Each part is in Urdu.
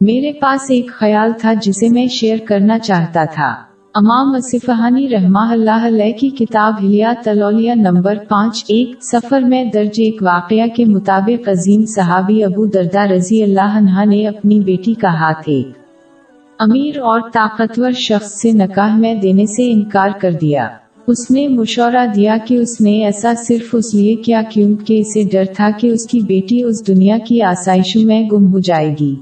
میرے پاس ایک خیال تھا جسے میں شیئر کرنا چاہتا تھا۔ امام اصفہانی رحمہ اللہ علیہ کی کتاب ہلیا تلولیہ نمبر پانچ ایک سفر میں درج ایک واقعہ کے مطابق عظیم صحابی ابو دردہ رضی اللہ عنہ نے اپنی بیٹی کا ہاتھ ایک امیر اور طاقتور شخص سے نکاح میں دینے سے انکار کر دیا۔ اس نے مشورہ دیا کہ اس نے ایسا صرف اس لیے کیا کیونکہ اسے ڈر تھا کہ اس کی بیٹی اس دنیا کی آسائشوں میں گم ہو جائے گی۔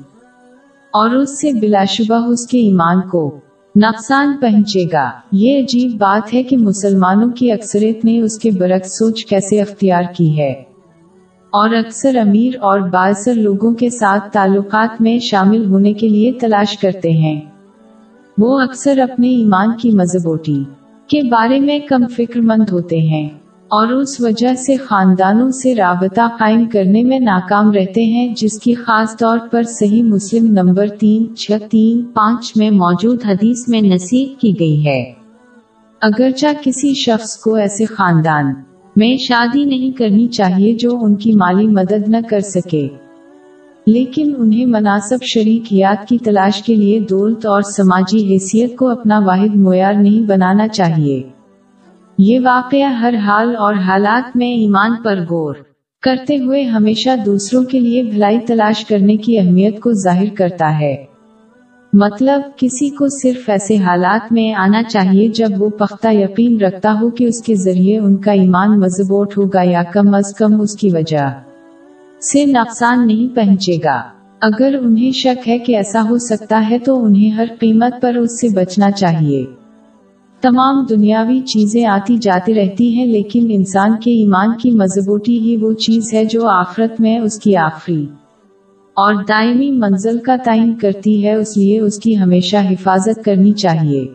اور اس سے بلا شبہ اس کے ایمان کو نقصان پہنچے گا۔ یہ عجیب بات ہے کہ مسلمانوں کی اکثریت نے اس کے برعکس سوچ کیسے اختیار کی ہے۔ اور اکثر امیر اور باثر لوگوں کے ساتھ تعلقات میں شامل ہونے کے لیے تلاش کرتے ہیں۔ وہ اکثر اپنے ایمان کی مذہبوٹی کے بارے میں کم فکر مند ہوتے ہیں۔ اور اس وجہ سے خاندانوں سے رابطہ قائم کرنے میں ناکام رہتے ہیں، جس کی خاص طور پر صحیح مسلم نمبر تین، چھ، تین، پانچ میں موجود حدیث میں نصیب کی گئی ہے۔ اگرچہ کسی شخص کو ایسے خاندان میں شادی نہیں کرنی چاہیے جو ان کی مالی مدد نہ کر سکے، لیکن انہیں مناسب شریکیات کی تلاش کے لیے دولت اور سماجی حیثیت کو اپنا واحد معیار نہیں بنانا چاہیے۔ یہ واقعہ ہر حال اور حالات میں ایمان پر غور کرتے ہوئے ہمیشہ دوسروں کے لیے بھلائی تلاش کرنے کی اہمیت کو ظاہر کرتا ہے۔ مطلب کسی کو صرف ایسے حالات میں آنا چاہیے جب وہ پختہ یقین رکھتا ہو کہ اس کے ذریعے ان کا ایمان مضبوط ہوگا یا کم از کم اس کی وجہ سے نقصان نہیں پہنچے گا۔ اگر انہیں شک ہے کہ ایسا ہو سکتا ہے تو انہیں ہر قیمت پر اس سے بچنا چاہیے۔ تمام دنیاوی چیزیں آتی جاتی رہتی ہیں، لیکن انسان کے ایمان کی مضبوطی ہی وہ چیز ہے جو آخرت میں اس کی آخری اور دائمی منزل کا تعین کرتی ہے، اس لیے اس کی ہمیشہ حفاظت کرنی چاہیے۔